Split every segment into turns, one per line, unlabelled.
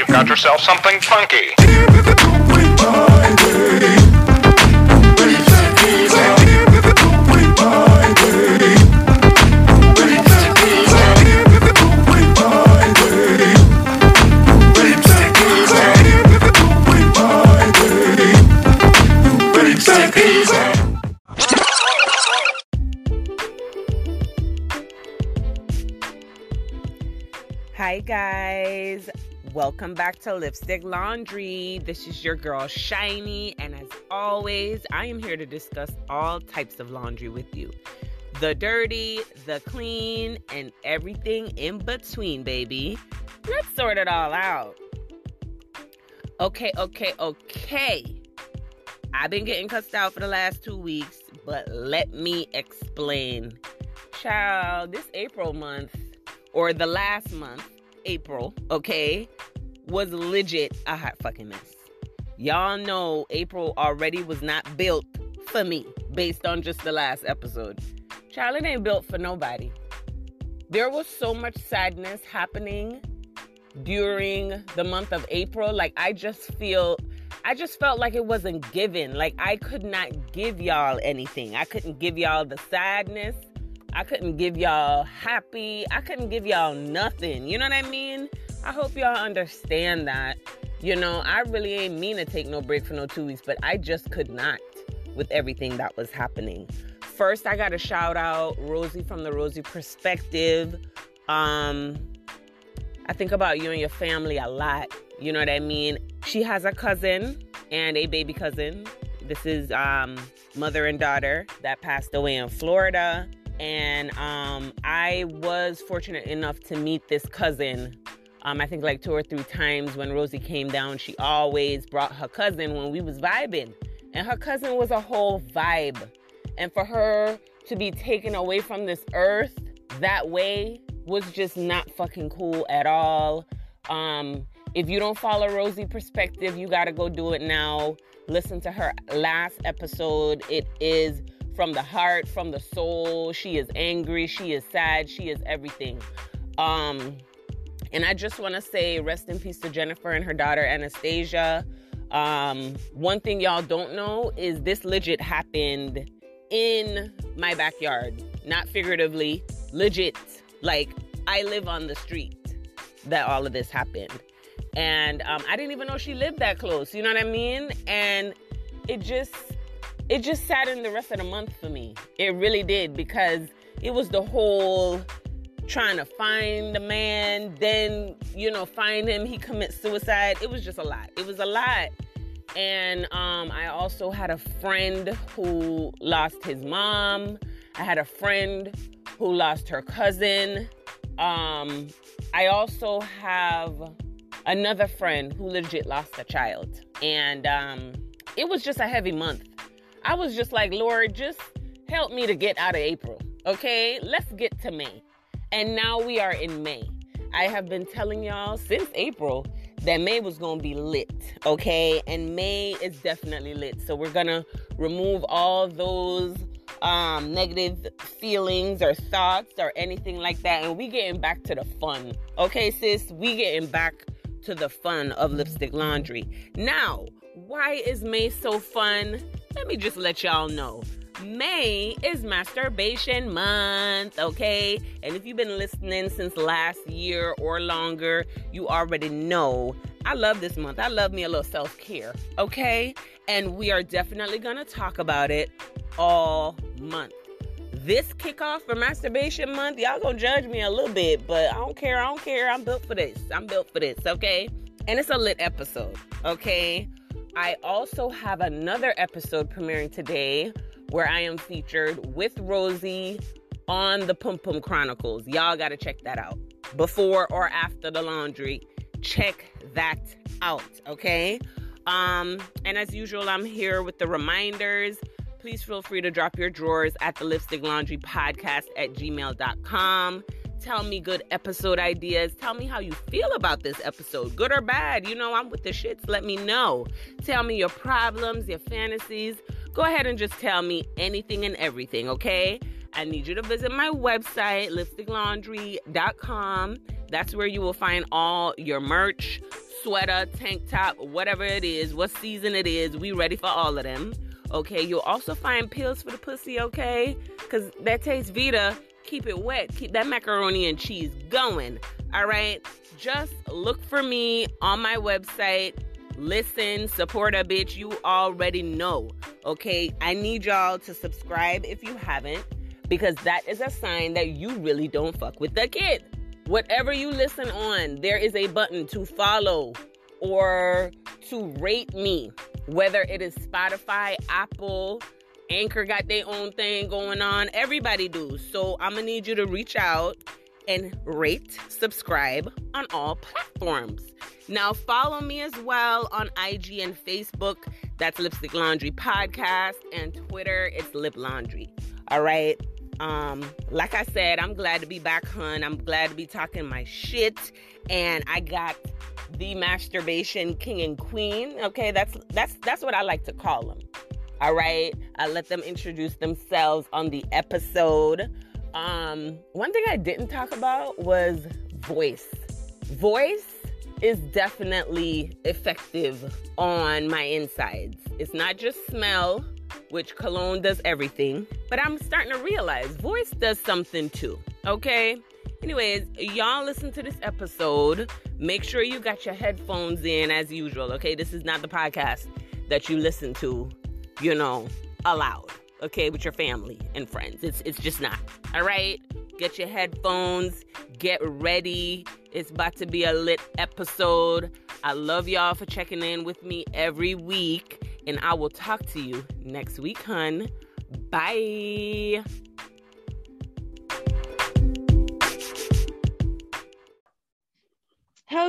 you've got yourself something funky.
Hi, guys. Welcome back to Lipstick Laundry. This is your girl, Shyni, and as always, I am here to discuss all types of laundry with you the dirty, the clean, and everything in between, baby. Let's sort it all out. Okay, okay, okay. I've been getting cussed out for the last two weeks, but let me explain. Child, this April month, or the last month, April, okay, was legit a hot fucking mess. Y'all know April already was not built for me based on just the last episode. It ain't built for nobody. There was so much sadness happening during the month of April. Like, I just feel, I just felt like it wasn't given. Like, I could not give y'all anything. I couldn't give y'all the sadness. I couldn't give y'all happy. I couldn't give y'all nothing. You know what I mean? I hope y'all understand that. You know, I really ain't mean to take no break for no two weeks, but I just could not with everything that was happening. First, I got to shout out Rosie from the Rosie Perspective. Um, I think about you and your family a lot. You know what I mean? She has a cousin and a baby cousin. This is um, mother and daughter that passed away in Florida and um, I was fortunate enough to meet this cousin. Um, I think like two or three times when Rosie came down, she always brought her cousin when we was vibing, and her cousin was a whole vibe. And for her to be taken away from this earth that way was just not fucking cool at all. Um, if you don't follow Rosie Perspective, you gotta go do it now. Listen to her last episode. It is from the heart, from the soul. She is angry, she is sad, she is everything. Um, and I just want to say rest in peace to Jennifer and her daughter Anastasia. Um, one thing y'all don't know is this legit happened in my backyard, not figuratively, legit. Like I live on the street that all of this happened. And um, I didn't even know she lived that close. You know what I mean? And it just it just sat in the rest of the month for me. It really did because it was the whole trying to find the man, then, you know, find him, he commits suicide. It was just a lot. It was a lot. And um, I also had a friend who lost his mom. I had a friend who lost her cousin. Um, I also have another friend who legit lost a child. And um, it was just a heavy month. I was just like, Lord, just help me to get out of April. Okay, let's get to May. And now we are in May. I have been telling y'all since April that May was to be lit, okay? And May is definitely lit. So we're to remove all those um, negative feelings or thoughts or anything like that. And we getting back to the fun, okay, sis? We getting back to the fun of lipstick laundry. Now, why is May so fun? Let me just let y'all know. May is masturbation month, okay? And if you've been listening since last year or longer, you already know I love this month. I love me a little self care, okay? And we are definitely gonna talk about it all month. This kickoff for masturbation month, y'all gonna judge me a little bit, but I don't care. I don't care. I'm built for this. I'm built for this, okay? And it's a lit episode, okay? I also have another episode premiering today where I am featured with Rosie on the Pum Pum Chronicles. Y'all got to check that out. Before or after the laundry, check that out, okay? Um, and as usual, I'm here with the reminders. Please feel free to drop your drawers at the Lipstick Laundry Podcast at gmail.com. Tell me good episode ideas. Tell me how you feel about this episode, good or bad. You know, I'm with the shits. Let me know. Tell me your problems, your fantasies. Go ahead and just tell me anything and everything, okay? I need you to visit my website, lipsticklaundry.com. That's where you will find all your merch, sweater, tank top, whatever it is, what season it is. We ready for all of them. Okay, you'll also find pills for the pussy, okay? Because that tastes Vita. Keep it wet. Keep that macaroni and cheese going. All right. Just look for me on my website. Listen, support a bitch. You already know. Okay. I need y'all to subscribe if you haven't, because that is a sign that you really don't fuck with the kid. Whatever you listen on, there is a button to follow or to rate me, whether it is Spotify, Apple, Anchor got their own thing going on. Everybody do. So I'm gonna need you to reach out and rate, subscribe on all platforms. Now follow me as well on IG and Facebook. That's Lipstick Laundry Podcast and Twitter. It's Lip Laundry. All right. Um, like I said, I'm glad to be back, hun. I'm glad to be talking my shit. And I got the masturbation king and queen. Okay, that's that's that's what I like to call them. All right. I let them introduce themselves on the episode. Um, one thing I didn't talk about was voice. Voice is definitely effective on my insides. It's not just smell, which cologne does everything, but I'm starting to realize voice does something too. Okay? Anyways, y'all listen to this episode. Make sure you got your headphones in as usual. Okay? This is not the podcast that you listen to you know, allowed, okay, with your family and friends. It's it's just not. All right? Get your headphones, get ready. It's about to be a lit episode. I love y'all for checking in with me every week, and I will talk to you next week, hun. Bye.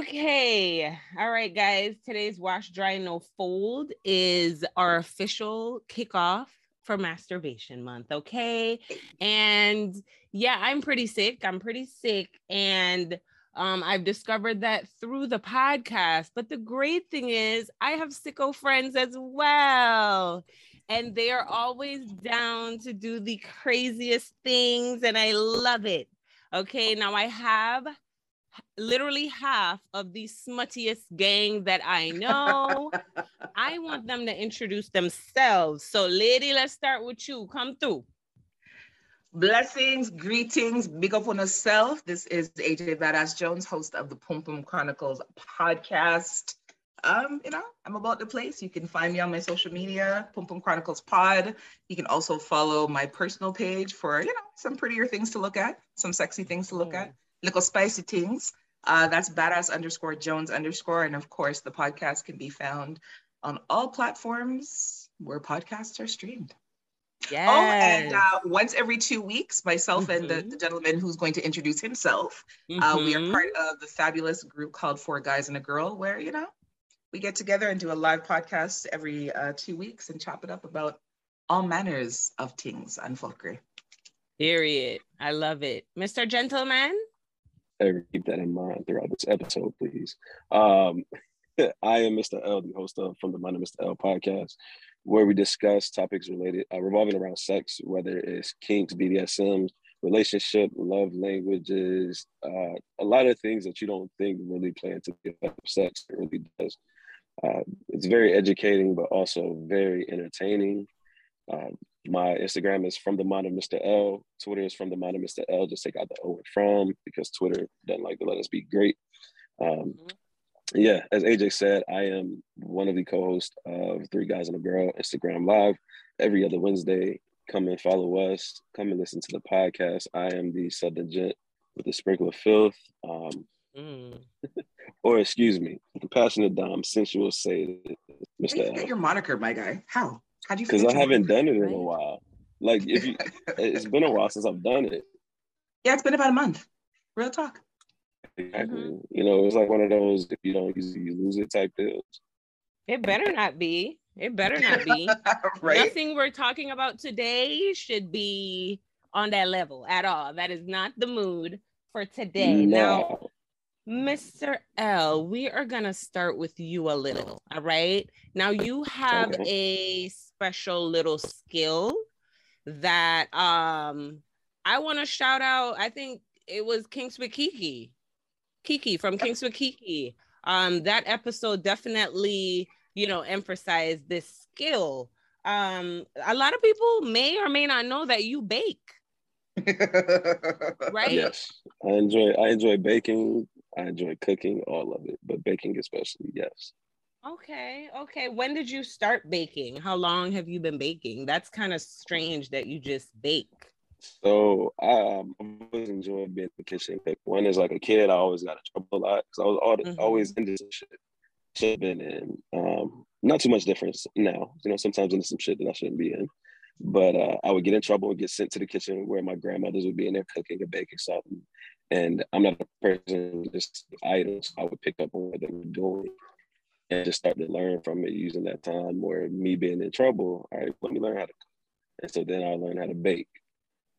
Okay. All right, guys. Today's Wash Dry No Fold is our official kickoff for Masturbation Month. Okay. And yeah, I'm pretty sick. I'm pretty sick. And um, I've discovered that through the podcast. But the great thing is, I have sicko friends as well. And they are always down to do the craziest things. And I love it. Okay. Now I have literally half of the smuttiest gang that I know. I want them to introduce themselves. So, lady, let's start with you. Come through.
Blessings, greetings, big up on yourself. This is AJ Badass Jones, host of the Pum Pum Chronicles podcast. Um, you know, I'm about the place. You can find me on my social media, Pum Pum Chronicles Pod. You can also follow my personal page for, you know, some prettier things to look at, some sexy things to look at little spicy things. Uh, that's badass underscore Jones underscore. And of course, the podcast can be found on all platforms where podcasts are streamed.
Yes.
Oh, and uh, once every two weeks, myself mm-hmm. and the, mm-hmm. the, gentleman who's going to introduce himself, mm-hmm. uh, we are mm-hmm. part of the fabulous group called Four Guys and a Girl, where, you know, we get together and do a live podcast every uh, two weeks and chop it up about all manners of things and folklore.
Period. I love it. Mr. Gentleman?
Ever keep that in mind throughout this episode, please. Um, I am Mr. L, the host of From the Mind of Mr. L podcast, where we discuss topics related uh, revolving around sex, whether it's kinks, BDSM, relationship, love languages, uh, a lot of things that you don't think really play into the effect of sex. It really does. Uh, it's very educating, but also very entertaining. Um, my Instagram is from the mind of Mr. L. Twitter is from the mind of Mr. L. Just take out the O and from because Twitter doesn't like to let us be great. Um, mm-hmm. Yeah, as AJ said, I am one of the co-hosts of Three Guys and a Girl Instagram Live every other Wednesday. Come and follow us. Come and listen to the podcast. I am the Southern Gent with a sprinkle of filth. Um, mm. or excuse me, the passionate dom, sensual say,
Mr. Where you get your moniker, my guy? How?
How do you? Because I haven't done it in a while. Like if you, it's been a while since I've done it.
Yeah, it's been about a month. Real talk.
Exactly. Mm-hmm. You know, it's like one of those if you don't use it, you lose it type deals.
It better not be. It better not be. right? Nothing we're talking about today should be on that level at all. That is not the mood for today. No. Now, Mr. L, we are going to start with you a little. All right. Now, you have a special little skill that um I want to shout out. I think it was Kinks with Kiki. Kiki from Kinks with Kiki. Um, that episode definitely, you know, emphasized this skill. Um, a lot of people may or may not know that you bake, right?
Yes, I enjoy. I enjoy baking. I enjoy cooking, all of it, but baking especially. Yes.
Okay, okay. When did you start baking? How long have you been baking? That's kind of strange that you just bake.
So um, I always enjoy being in the kitchen. Like, one is like a kid, I always got in trouble a lot because I was always into some shit. Should have been in. Um, not too much difference now. You know, sometimes into some shit that I shouldn't be in. But uh, I would get in trouble and get sent to the kitchen where my grandmothers would be in there cooking and baking something. And I'm not a person just items. I would pick up on what they were doing and just start to learn from it using that time where me being in trouble, all right, let me learn how to cook. And so then I learned how to bake.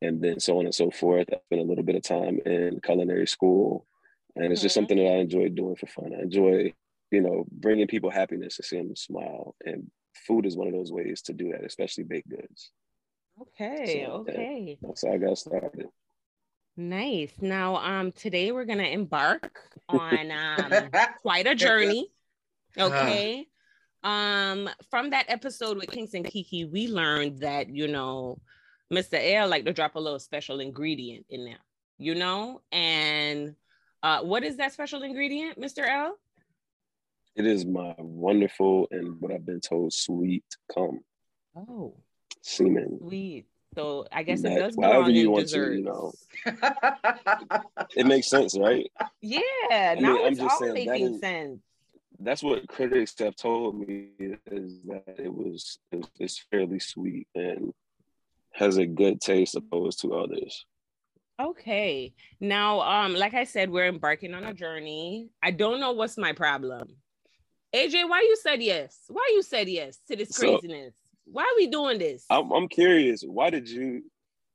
And then so on and so forth. I spent a little bit of time in culinary school. And it's just
Mhm.
something that I enjoy doing for fun. I enjoy, you know, bringing people happiness and seeing them smile. And food is one of those ways to do that, especially baked goods.
Okay,
So, yeah.
okay.
That's how I got started.
Nice. Now, um, today we're gonna embark on um quite a journey. Okay. Um, from that episode with Kinks with Kiki, we learned that you know, Mr. L like to drop a little special ingredient in there, you know, and uh, what is that special ingredient, Mr. L?
It is my wonderful and what I've been told sweet cum
Oh,
semen.
sweet. So I guess it does belong
you
in
want to, you know. It makes sense, right?
Yeah,
mean,
now
I'm just
all
saying
making
is-
sense.
That's what critics have told me is that it was it's, it's fairly sweet and has a good taste opposed to others.
Okay. Now, um, like I said, we're embarking on a journey. I don't know what's my problem. AJ, why you said yes? Why you said yes to this
So-
craziness? why are we doing this?
I'm I'm curious. Why did you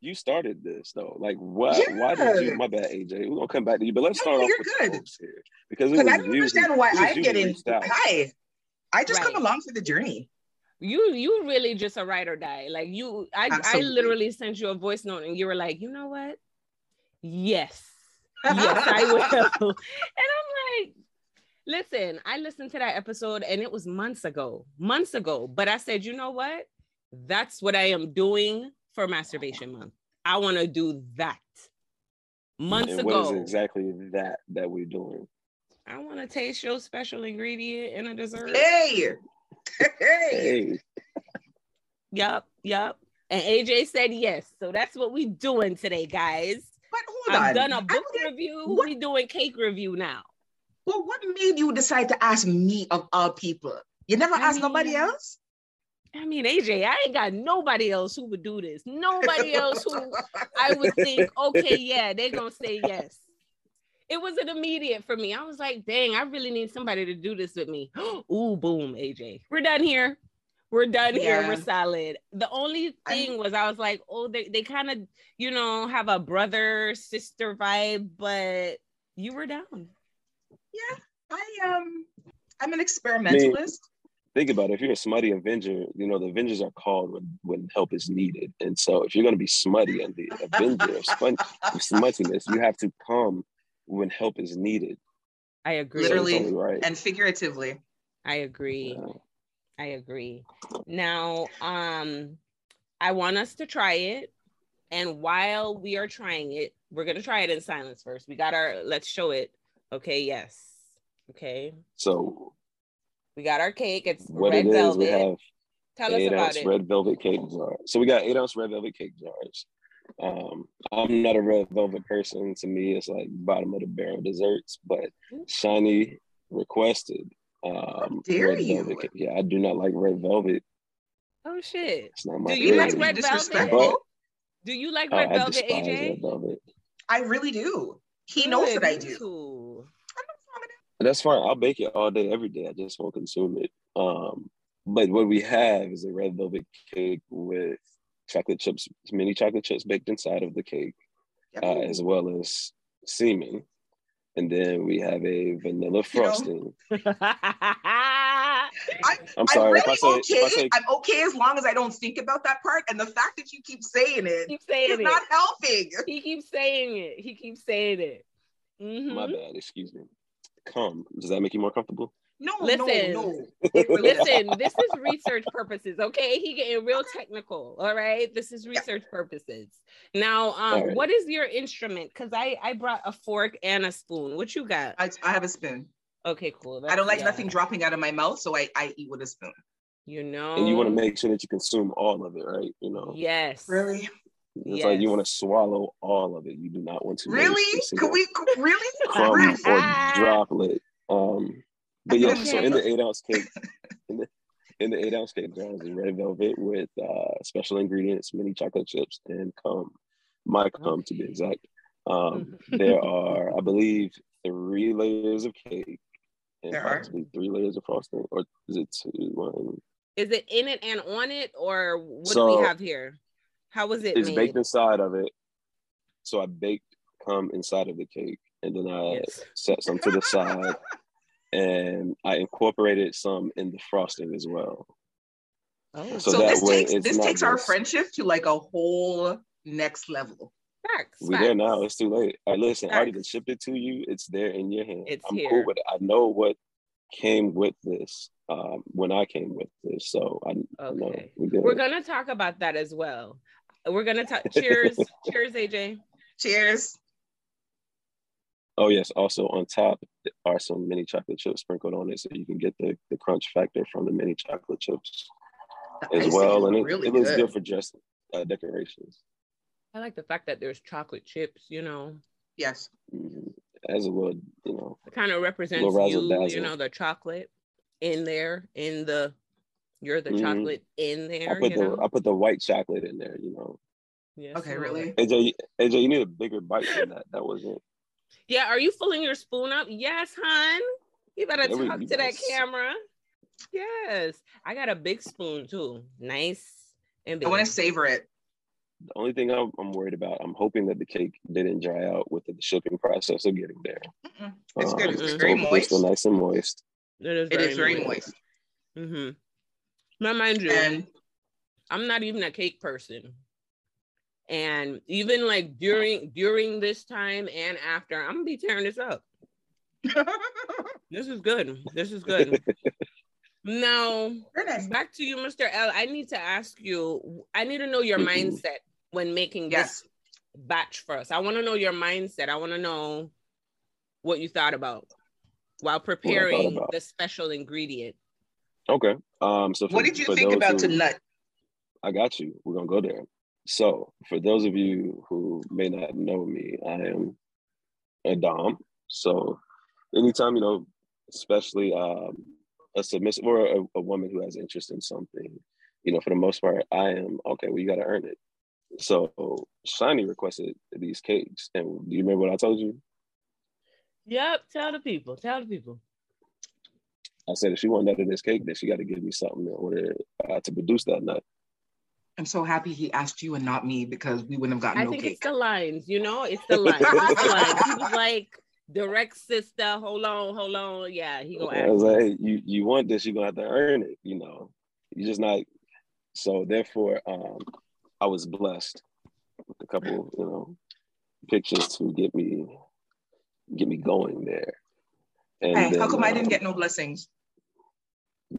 you started this though? Like what? Why did you? My bad, AJ. We're gonna come back to you, but let's
No,
start off
you're
with
good.
here because it
Because
was
I don't
you
understand why I'm
you who
getting
reached
hi. I just come along for the journey.
you you really just a ride or die. Like you, I I literally sent you a voice note and you were like, you know what? Yes, yes, I will. and I'm like, listen, I listened to that episode and it was months ago, months ago. But I said, you know what? That's what I am doing for masturbation month. I want to do that. Months
and what is
ago,
exactly that that we're doing?
I want to taste your special ingredient in a dessert.
Hey, hey,
Hey,
Yup, yup. And AJ said yes. So that's what we're doing today, guys.
but hold
I've
on.
done a book
don't-
review.
what-
We doing cake review now.
Well, what made you decide to ask me of all people? You never
I
asked nobody else?
I mean, AJ, I ain't got nobody else who would do this. Nobody else who I would think, okay, yeah, they're gonna say yes. It was an immediate for me. I was like, dang, I really need somebody to do this with me. Ooh, boom, AJ. We're done here. We're done here. We're solid. The only
I'm-
thing was I was like, oh, they, they kind of, you know, have a brother sister vibe, but you were down.
Yeah, I um, I'm an experimentalist.
think about it. If you're a smutty Avenger, you know the Avengers are called when when help is needed. And so, if you're going to be smutty and the Avenger of, spun- of smuttiness, you have to come when help is needed.
I agree.
Literally,
only right.
and figuratively.
I agree.
Yeah.
I agree. Now, um, I want us to try it. And while we are trying it, we're gonna try it in silence first. We got our let's show it. Okay, yes. Okay.
So
We got our cake. It's
what
red
it is,
velvet.
we have
Tell us
eight
about
ounce
it.
red velvet cake jar. So we got eight ounce red velvet cake jars. Um, I'm not a red velvet person. To me, it's like bottom of the barrel desserts. But Shyni requested um,
dare
red
you.
velvet cake. Yeah, I do not like red velvet.
Oh shit.
It's not my
Do you like red
Disrespectful.
velvet? Do you like
Oh,
red
I
velvet,
despise
AJ?
red velvet.
I really do. He knows
Good,
that I do.
That's fine. I'll bake it all day, every day. I just won't consume it. Um, but what we have is a red velvet cake with chocolate chips, mini chocolate chips baked inside of the cake,
Yep.
uh, as well as semen. And then we have a vanilla frosting.
I,
I'm
I'm
sorry
really
if I say
okay.
if I say
I'm okay as long as I don't think about that part. And the fact that you keep saying it
keep
is
saying it.
not helping.
He keeps saying it. He keeps saying it. Mhm.
My bad. Excuse me. Come. Does that make you more comfortable?
No,
Listen.
no, no.
Listen, this is research purposes, okay? He getting real technical. All right. This is research purposes. Now, um,
All right.
what is your instrument? Because I I brought a fork and a spoon. What you got?
I, I have a spoon.
Okay, cool.
I don't like
Yeah.
nothing dropping out of my mouth, so I, I eat with a spoon.
You know.
And you want to make sure that you consume all of it, right? You know,
Yes.
Really?
it's like you want to swallow all of it. You do not want to.
Really?
a single
Could we? Really?
crumb or droplet. Um, but yeah, so in the eight ounce cake, in the in the eight ounce cake, Jones is red velvet with uh, special ingredients, mini chocolate chips, and cum. My cum to be exact. Um, there are, I believe, three layers of cake and
There are?
three layers of frosting, or is it two? One?
Is it in it and on it, or what do we have here? How was it
It's
made?
baked inside of it. So I baked cum inside of the cake, and then I
Yes.
set some to the side, and I incorporated some in the frosting as well.
Oh,
So
So,
that
this
way
takes this
not
takes our friendship to like a whole next level.
Facts.
We there now. It's too late. All right, listen, I already
Facts.
shipped it to you. It's there in your hand.
It's
I'm
here.
cool with it. I know what came with this um, when I came with this, so I, I know
Okay.
we good.
We're gonna talk about that as well. We're gonna talk. Cheers, cheers, AJ.
Cheers.
Oh yes. Also on top are some mini chocolate chips sprinkled on it, so you can get the, the crunch factor from the mini chocolate chips
The
as well, and it,
really
it looks good. for just uh, decorations.
I like the fact that there's chocolate chips. You know,
Yes.
Mhm. As a little, you know,
it kind of represents
Little razzle
you.
dazzle.
You know, the chocolate in there, in the you're the
Mhm.
chocolate in there.
I put
you
the
know.
I put the white chocolate in there. You know,
Yes,
Okay,
Lord.
really?
AJ, AJ, you need a bigger bite than that. That wasn't.
Yeah. Are you filling your spoon up? Yes, hon. You better
There
talk
you
to that
better
camera. Yes, I got a big spoon too. Nice and big.
I want to savor it.
The only thing I'm, I'm worried about, I'm hoping that the cake didn't dry out with the shipping process of getting there.
Mm-mm. It's good. It's very
so hopefully it's
moist.
still nice and moist.
It is
It is very moist.
Mm-hmm. Now, mind you,
And
I'm not even a cake person. And even like during during this time and after, I'm gonna be tearing this up. This is good. This is good. now, back to you, Mr. L. I need to ask you. I need to know your mindset when making
Yes.
this batch for us. I want to know your mindset. I want to know what you thought about while preparing
about.
the special ingredient.
Okay. Um. So for,
What did you think about
who-
tonight?
I got you. We're gonna go there. So for those of you who may not know me, I am a dom. So anytime you know, especially um, a submissive or a, a woman who has interest in something, you know, for the most part, I am okay. Well, you got to earn it. So Shyni requested these cakes, and do you remember what I told you?
Yep. Tell the people. Tell the people.
I said if she wanted nut of this cake, then she got to give me something in order uh, to produce that nut.
I'm so happy he asked you and not me because we wouldn't have gotten
I
no
think
cake.
it's the lines, you know, it's the lines. It's the lines. He was like, direct sister, hold on, hold on. Yeah, he gonna
I was like, hey, you you want this, you're gonna have to earn it, you know. you're just not so therefore um I was blessed with a couple, you know, pictures to get me get me going there. And
Hey, how
then,
come I didn't
um,
get no blessings?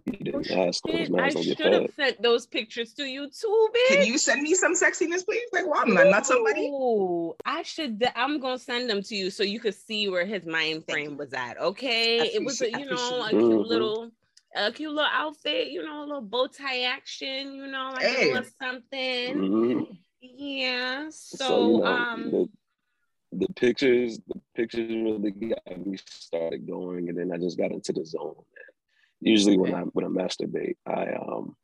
you didn't
Oh,
ask those
shit, I should have sent those pictures to you too, bitch.
Can you send me some sexiness, please? Like, well, I'm not, not somebody.
Ooh, I should. I'm gonna send them to you so you could see where his mind frame was at. Okay, it was, a, you know, a cute
it. Mhm.
little, a cute little outfit. You know, a little bow tie action. You know, like
Hey.
a little something.
Mhm.
Yeah. So,
So, you know,
um,
the, the pictures, the pictures really got me started going, and then I just got into the zone. Usually, when I when I masturbate, I um,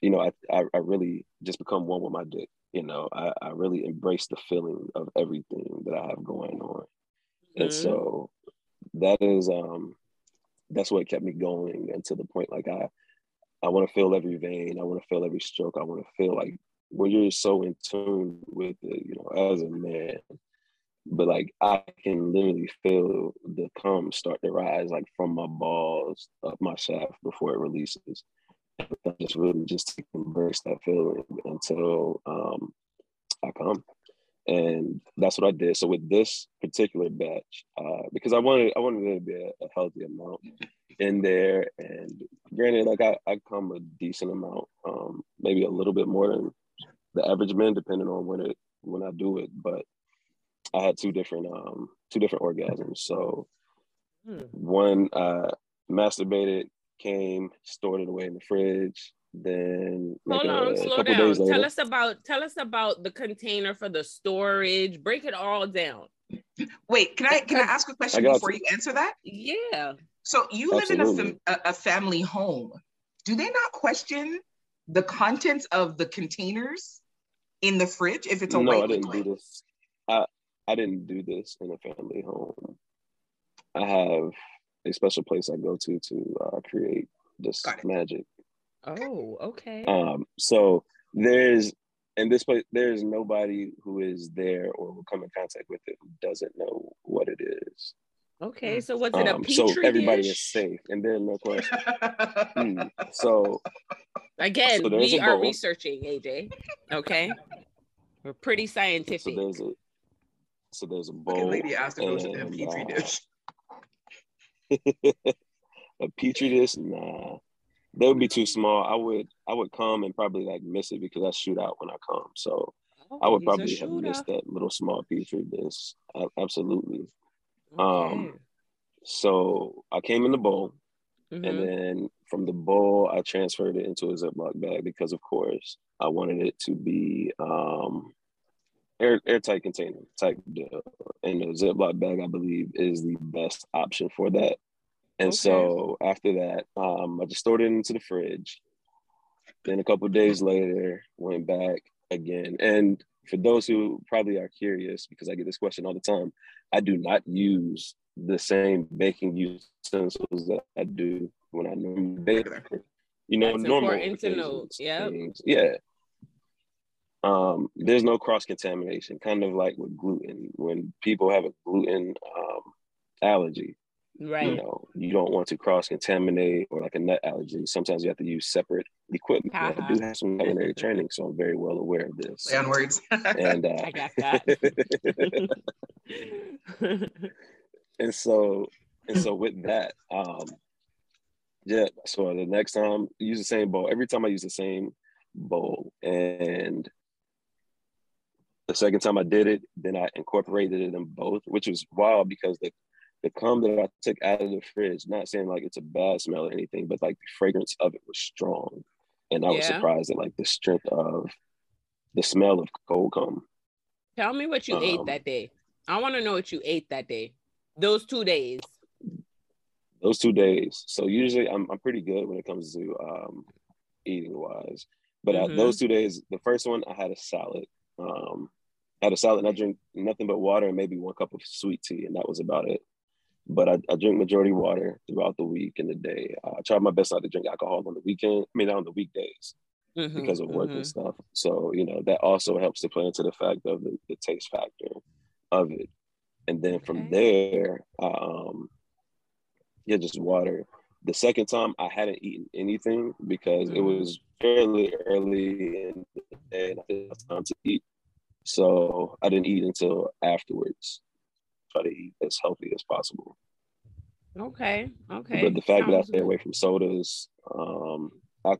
you know, I, I I really just become one with my dick. You know, I I really embrace the feeling of everything that I have going on, and
mhm.
so that is um, that's what kept me going until the point like I I want to feel every vein, I want to feel every stroke, I want to feel like when you're so in tune with it, you know, as a man, but like I can literally feel the cum start to rise like from my balls up my shaft before it releases. I just really just embrace that feeling until um, I come. And that's what I did. So with this particular batch uh, because I wanted I wanted there to be a, a, healthy amount in there. And granted, like I, I come a decent amount, um, maybe a little bit more than the average man, depending on when it when I do it. But I had two different um two different orgasms. So hmm. one uh masturbated, came, stored it away in the fridge. Then
hold on, slow down. Tell us about tell us about the container for the storage. Break it all down.
Wait, can I can I ask a question before you. you answer that?
Yeah.
So you Absolutely. live in a, a family home. Do they not question the contents of the containers in the fridge if it's a
no,
white
I didn't
liquid?
do this. I I didn't do this in a family home. I have a special place I go to to uh, create this magic.
Oh, okay.
Um, so there's in this place, there's nobody who is there or will come in contact with it who doesn't know what it is.
Okay, so was it a um, petri
So everybody
dish?
is safe, and then no question. mm, so
again, so we are researching AJ. Okay, we're pretty scientific.
So there's a so there's a bowl.
lady asked to go to the petri uh, dish.
a petri dish, nah they would be too small. I would I would come and probably like miss it because I shoot out when I come. So oh, I would probably have missed that little small petri dish. Absolutely. Okay. Um so I came in the bowl mm-hmm. and then from the bowl I transferred it into a Ziploc bag because of course I wanted it to be um air airtight container type deal. And the Ziploc bag I believe is the best option for that. And okay. so after that, um, I just stored it into the fridge. Then a couple days later, went back again. And for those who probably are curious, because I get this question all the time, I do not use the same baking utensils that I do when I normally bake. You know,
That's
normal
important to know. Yeah.
Yeah. Um, there's no cross contamination, kind of like with gluten. When people have a gluten um, allergy,
Right.
You know, you don't want to cross contaminate or like a nut allergy. Sometimes you have to use separate equipment. Uh-huh. I do have some culinary training, so I'm very well aware of this.
Play on words.
and uh,
I got that.
and so and so with that, um, yeah. So the next time, use the same bowl. Every time I use the same bowl, and the second time I did it, then I incorporated it in both, which was wild because the the cum that I took out of the fridge, not saying like it's a bad smell or anything, but like the fragrance of it was strong. And I was yeah. surprised at like the strength of the smell of cold cum.
Tell me what you um, ate that day. I want to know what you ate that day. Those two days.
Those two days. So usually I'm I'm pretty good when it comes to um, eating wise. But uh, mm-hmm. those two days, the first one I had a salad. Um, I had a salad and I drink nothing but water and maybe one cup of sweet tea, and that was about it but I, I, drink majority water throughout the week and the day. I try my best not to drink alcohol on the weekend. I mean, not on the weekdays mm-hmm, because of work mm-hmm. and stuff. So you know that also helps to play into the fact of the, the taste factor of it. And then from okay. there, um, yeah, just water. The second time, I hadn't eaten anything because mm-hmm. it was fairly early in the day and I didn't have time to eat. So I didn't eat until afterwards try to eat as healthy as possible.
Okay. Okay.
But the fact Sounds that I stay good. away from sodas, um, I,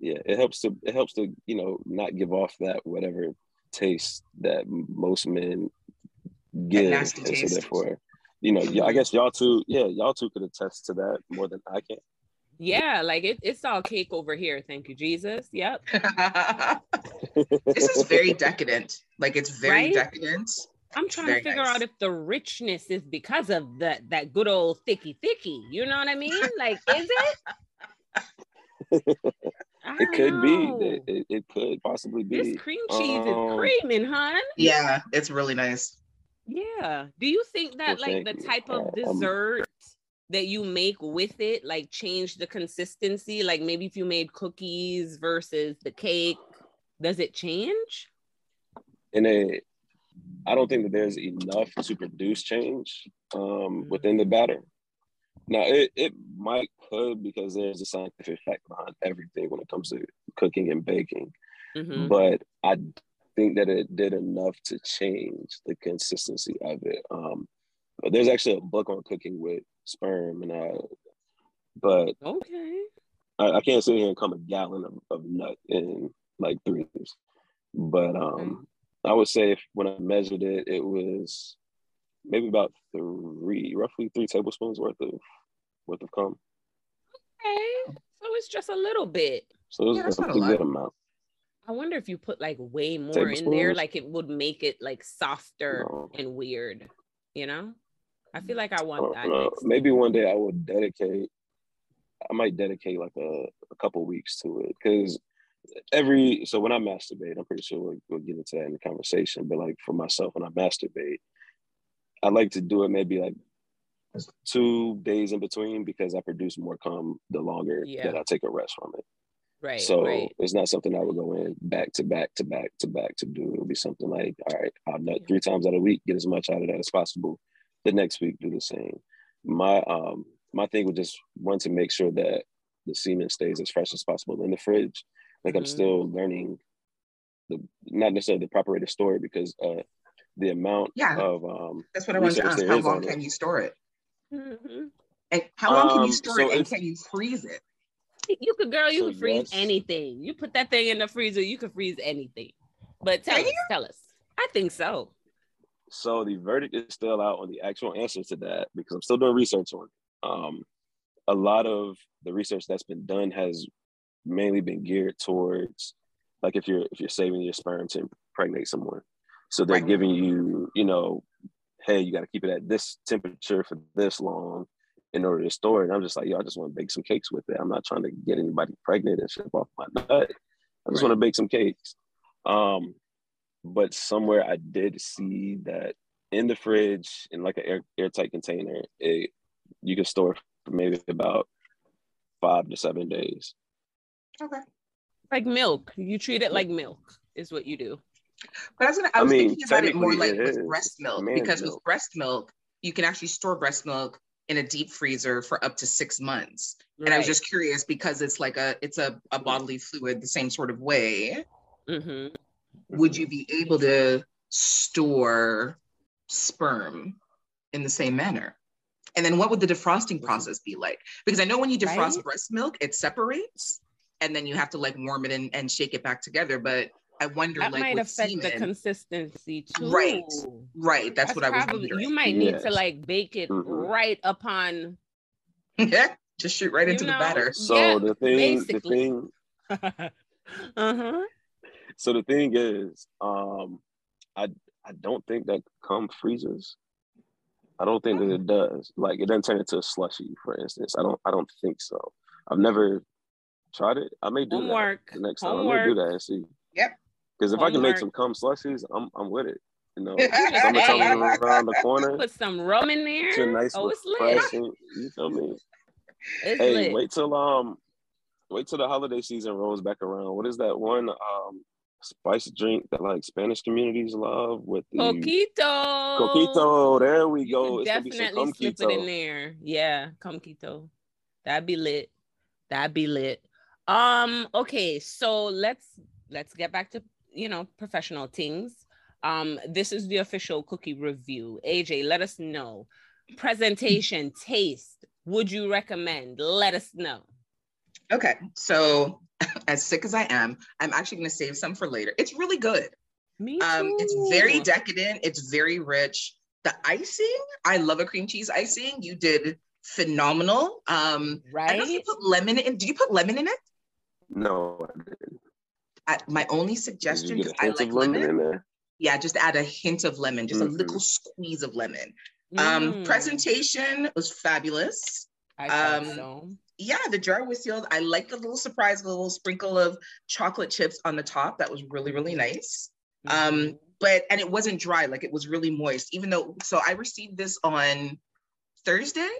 yeah, it helps to it helps to you know not give off that whatever taste that most men give, and so therefore, you know, I guess y'all two, yeah, y'all two could attest to that more than I can.
Yeah, like it, it's all cake over here. Thank you, Jesus. Yep.
this is very decadent. Like it's very right? decadent.
I'm trying to figure nice. out if the richness is because of that that good old thicky thicky. You know what I mean? Like, is
it? it could know. be. It, it, it, could possibly be.
This cream cheese um, is creaming, hon.
Yeah, it's really nice.
Yeah. Do you think that well, like the type of uh, dessert um, that you make with it like change the consistency? Like maybe if you made cookies versus the cake, does it change?
In a I don't think that there's enough to produce change um, mm-hmm. within the batter. Now, it, it might could because there's a scientific fact behind everything when it comes to cooking and baking. Mm-hmm. But I think that it did enough to change the consistency of it. Um, but there's actually a book on cooking with sperm, and I, but
Okay.
I, I can't sit here and come a gallon of, of nut in like three years. But um, I would say if, when I measured it, it was maybe about three, roughly three tablespoons worth of worth of cum.
Okay. So it's just a little bit.
So it was
Yeah, that's
a
not a
pretty good amount.
I wonder if you put like way more in there, like it would make it like softer
No.
and weird. You know? I feel like I
I
want
don't
that. next
Maybe one day I will dedicate. I might dedicate like a, a couple weeks to it because every so when I masturbate, I'm pretty sure we'll, we'll get into that in the conversation. But like for myself, when I masturbate, I like to do it maybe like two days in between because I produce more cum the longer
Yeah.
that I take a rest from it.
Right.
so
right.
it's not something I would go in back to back to back to back to do. It would be something like, all right, I'll nut
Yeah.
three times out of a week, get as much out of that as possible. The next week, do the same. My um my thing would just want to make sure that the semen stays as fresh as possible in the fridge. Like I'm still learning the not necessarily the proper way to store it because uh the amount
Yeah.
of um
That's what I wanted to
research
ask.
there
How
is
long
on it.
can you store it?
Mhm.
And how long can
Um,
you store
so
it and can you freeze it?
You could, girl, you
So
could freeze anything. You put that thing in the freezer, you could freeze anything. But tell us, tell us. I think so.
So the verdict is still out on the actual answer to that because I'm still doing research on it. Um, a lot of the research that's been done has mainly been geared towards like if you're if you're saving your sperm to impregnate someone. So they're
Right.
giving you, you know, hey, you got to keep it at this temperature for this long in order to store it. And I'm just like, yo, I just want to bake some cakes with it. I'm not trying to get anybody pregnant and ship off my nut. I just want to bake some cakes. Um, but somewhere I did see that in the fridge in like an air, airtight container, it you can store for maybe about five to seven days.
Okay.
Like milk. You treat it like milk, is what you do.
But I was gonna I
I
was
mean,
thinking about it more like
it
with breast milk
man's
because with breast milk, you can actually store breast milk in a deep freezer for up to six months. And I was just curious because it's like a it's a, a bodily fluid the same sort of way.
Mhm.
Would you be able to store sperm in the same manner? And then what would the defrosting process be like? Because I know when you defrost
Right?
breast milk, it separates and then you have to like warm it and, and shake it back together. But I wonder
that
like
might
with
affect the
semen-
consistency too.
Right. Right. That's, what I was
probably
wondering.
you might need to like bake it
Mhm.
right upon Yeah,
Just shoot right
You
into
know?
the batter.
So
Yeah,
the thing, the thing,
uh-huh.
so the thing is, um, I I don't think that cum freezes. I don't think that it does. Like it doesn't turn into a slushy, for instance. I don't I don't think so. I've never tried it. I may do
Homework.
that the next time. I may do that and see.
Yep.
Because if I can make some cum slushies, I'm I'm with it. You know,
Hey.
summertime is around the corner.
Put some rum in there.
It's a nice
oh, it's lit.
refreshing. You feel me?
It's
Hey,
lit.
wait till um, wait till the holiday season rolls back around. What is that one um spice drink that like Spanish communities love with the
Coquito.
coquito? There we
You
go. It's gonna be some
definitely slip it in there. Yeah, coquito. That'd be lit. That'd be lit. Um, okay, so let's let's get back to you know professional things. Um, this is the official cookie review. AJ, let us know. Presentation, taste. Would you recommend? Let us know.
Okay. So as sick as I am, I'm actually gonna save some for later. It's really good.
Me
Um, it's very decadent, it's very rich. The icing, I love a cream cheese icing. You did phenomenal. Um, right. I don't know if you put lemon in. Did you put lemon in it?
No, I didn't.
I, my only suggestion,
you
because
get a
I
hint
like
lemon
lemon,
in there?
yeah, just add a hint of lemon, just a
Mhm.
little squeeze of lemon. Um,
Mm,
presentation was fabulous.
I thought
um,
so.
Yeah, the jar was sealed. I like the little surprise, the little sprinkle of chocolate chips on the top. That was really, really nice. Um,
Mhm.
but and it wasn't dry, like it was really moist, even though so I received this on Thursday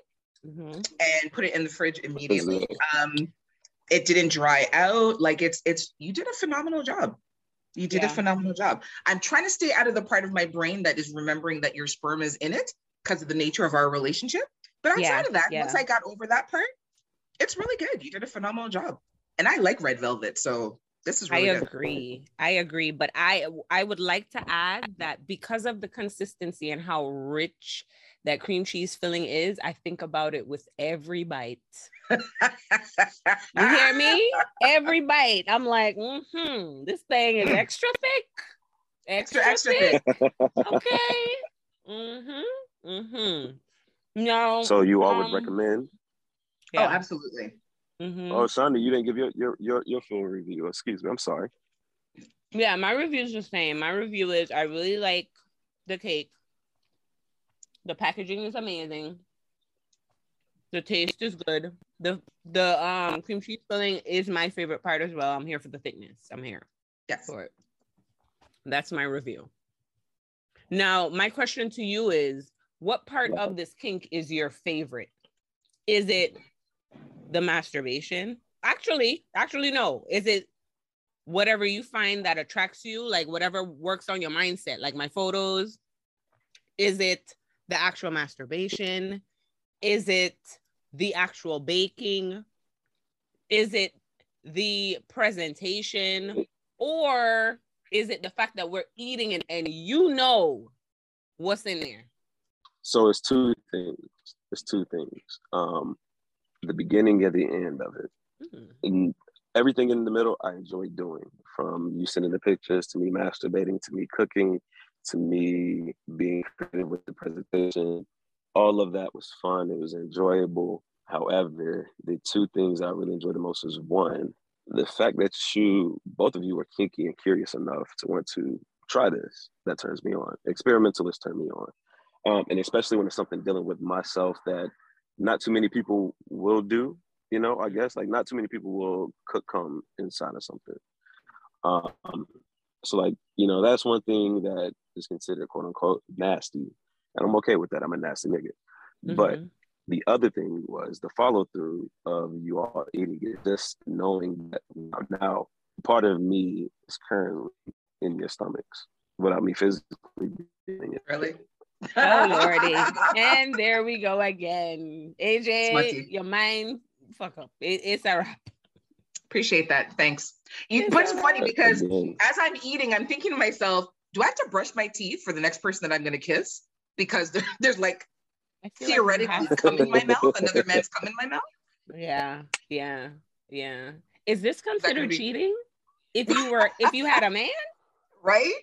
Mhm.
and put it in the fridge immediately. Um, it didn't dry out. Like it's it's you did a phenomenal job. You did
Yeah.
a phenomenal job. I'm trying to stay out of the part of my brain that is remembering that your sperm is in it because of the nature of our relationship. But outside
Yeah,
of that,
yeah.
once I got over that part, it's really good. You did a phenomenal job. And I like red velvet, so This is really
I
good.
agree. I agree, but I I would like to add that because of the consistency and how rich that cream cheese filling is, I think about it with every bite. You hear me? Every bite, I'm like, hmm, this thing is extra thick, extra,
Extra, extra thick.
Okay. Mm-hmm. Mm-hmm. No.
So you all would
um,
recommend?
Oh, absolutely.
Mhm.
Oh, Shonda, you didn't give your your your, your full review. Excuse me. I'm sorry.
Yeah, my review is the same. My review is I really like the cake. The packaging is amazing. The taste is good. The the um cream cheese filling is my favorite part as well. I'm here for the thickness. I'm here
Yes.
for it. That's my review. Now, my question to you is what part of this kink is your favorite? Is it the masturbation? Actually, actually no. Is it whatever you find that attracts you, like whatever works on your mindset, like my photos? Is it the actual masturbation? Is it the actual baking? Is it the presentation? Or is it the fact that we're eating it and you know what's in there?
So it's two things. It's two things. Um, the beginning and the end of it.
Hmm.
And everything in the middle, I enjoy doing. From you sending the pictures to me masturbating to me cooking to me being creative with the presentation. All of that was fun. It was enjoyable. However, the two things I really enjoyed the most is one, the fact that you both of you are kinky and curious enough to want to try this. That turns me on. Experimentalists turn me on. Um, and especially when it's something dealing with myself that not too many people will do you know i guess like not too many people will cook come inside of something um so like you know that's one thing that is considered quote unquote nasty and i'm okay with that i'm a nasty nigga but
Mhm.
the other thing was the follow through of you all eating it just knowing that now part of me is currently in your stomachs without me physically doing it
Really?
Oh lordy. and there we go again. AJ,
Smutty.
your mind fuck up. It, it's a wrap.
Appreciate that. Thanks. You,
It's
but it's funny because as I'm eating, I'm thinking to myself, do I have to brush my teeth for the next person that I'm going to kiss? Because there, there's like
I feel like you
theoretically
have
in my mouth, another man's cum in my mouth.
Yeah, yeah, yeah. Is this considered
be-
cheating? If you were if you had a man?
Right?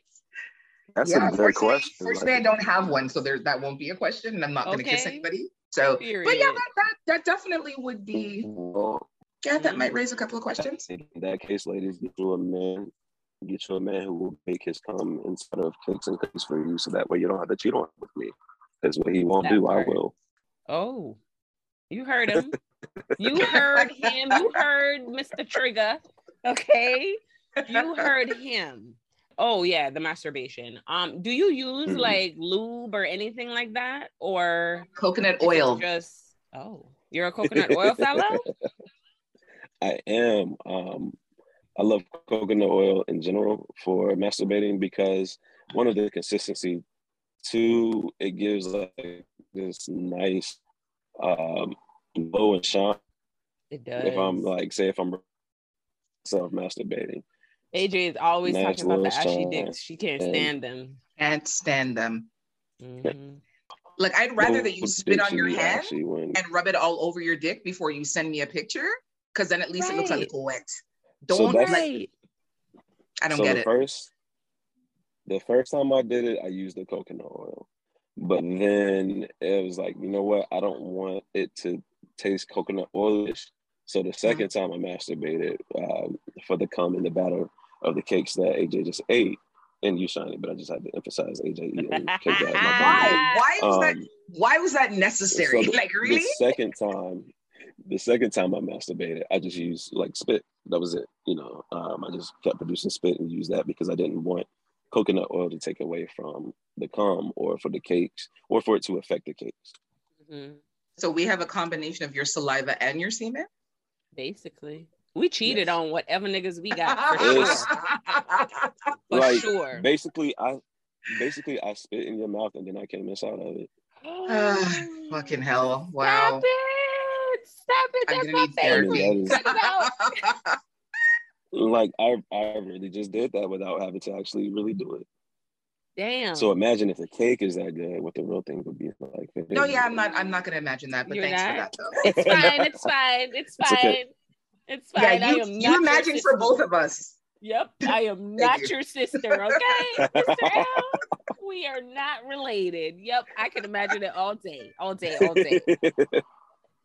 That's
yeah.
a good
Fortunately,
question
fortunately, I don't have one, so there that won't be a question, and I'm not going to kiss anybody. So, but yeah, that, that that definitely would be.
Well,
Yeah, that might raise a couple of questions.
In that case, ladies, get you a man, get you a man who will make his come instead of cakes and cookies for you, so that way you don't have to cheat on with me. That's what he won't
That
do, I will.
Oh, you heard him. You heard him. You heard Mr. Trigger. Okay. You heard him. Oh yeah, the masturbation. Um, do you use
Mhm.
like lube or anything like that? Or
Coconut oil.
Just oh, you're a coconut oil fellow?
I am. Um, I love coconut oil in general for masturbating because one of the consistency, two, it gives like this nice um glow and shine.
It does.
If I'm like, say, if I'm self masturbating.
AJ is always
Nice
talking about the
little
ashy
shine.
dicks. She can't stand them.
Can't stand them.
Mhm.
Like I'd rather that you spit on your
Actually,
hand and rub it all over your dick before you send me a picture, because then at least it looks a
Right.
little wet. Don't
that's-
like.
Right.
I don't
so
get
the
it.
first the first time I did it, I used the coconut oil. But then it was like, you know what? I don't want it to taste coconut oilish. So the 2nd time I masturbated um, for the cum in the batter of the cakes that AJ just ate, and you Shyni, but I just had to emphasize AJ eating cake that had.
Why? Why was that?
Um,
Why was that necessary?
so the-
like really?
The second time, the second time I masturbated, I just used like spit. That was it. You know, um, I just kept producing spit and used that because I didn't want coconut oil to take away from the cum or for the cakes or for it to affect the cakes.
Mhm.
So we have a combination of your saliva and your semen.
Basically, we cheated
Yes.
on whatever niggas we got for sure. For
like
sure.
basically, I basically I spit in your mouth and then I came inside of it.
Ah, Fucking hell! Wow.
Stop it! Stop it! That's my favorite.
That is-
it out.
Like I, I really just did that without having to actually really do it.
Damn.
So imagine if the cake is that good, what the real thing would be like.
No, yeah, I'm not. I'm not gonna imagine that. But
You're
thanks
not?
for that, though.
it's fine. It's fine. It's
It's
fine.
okay.
It's fine.
Yeah,
I
you, you imagine for both of us.
Yep, I am not
you.
your sister, okay, Mr. L? We are not related. Yep, I can imagine it all day, all day, all day.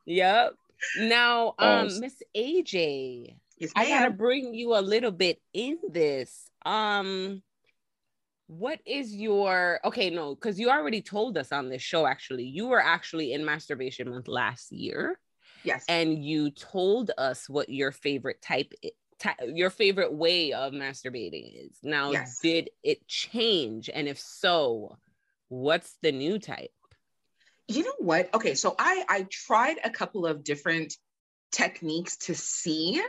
Yep. Now, um,
Um,
Miss AJ,
Yes,
I gotta bring you a little bit in this. Um, what is your okay? No, because you already told us on this show. Actually, you were actually in masturbation month last year,
Yes.
and you told us what your favorite type, ty- your favorite way of masturbating is. Now,
Yes.
did it change? And if so, what's the new type?
you know what? Okay, so I I tried a couple of different techniques to see.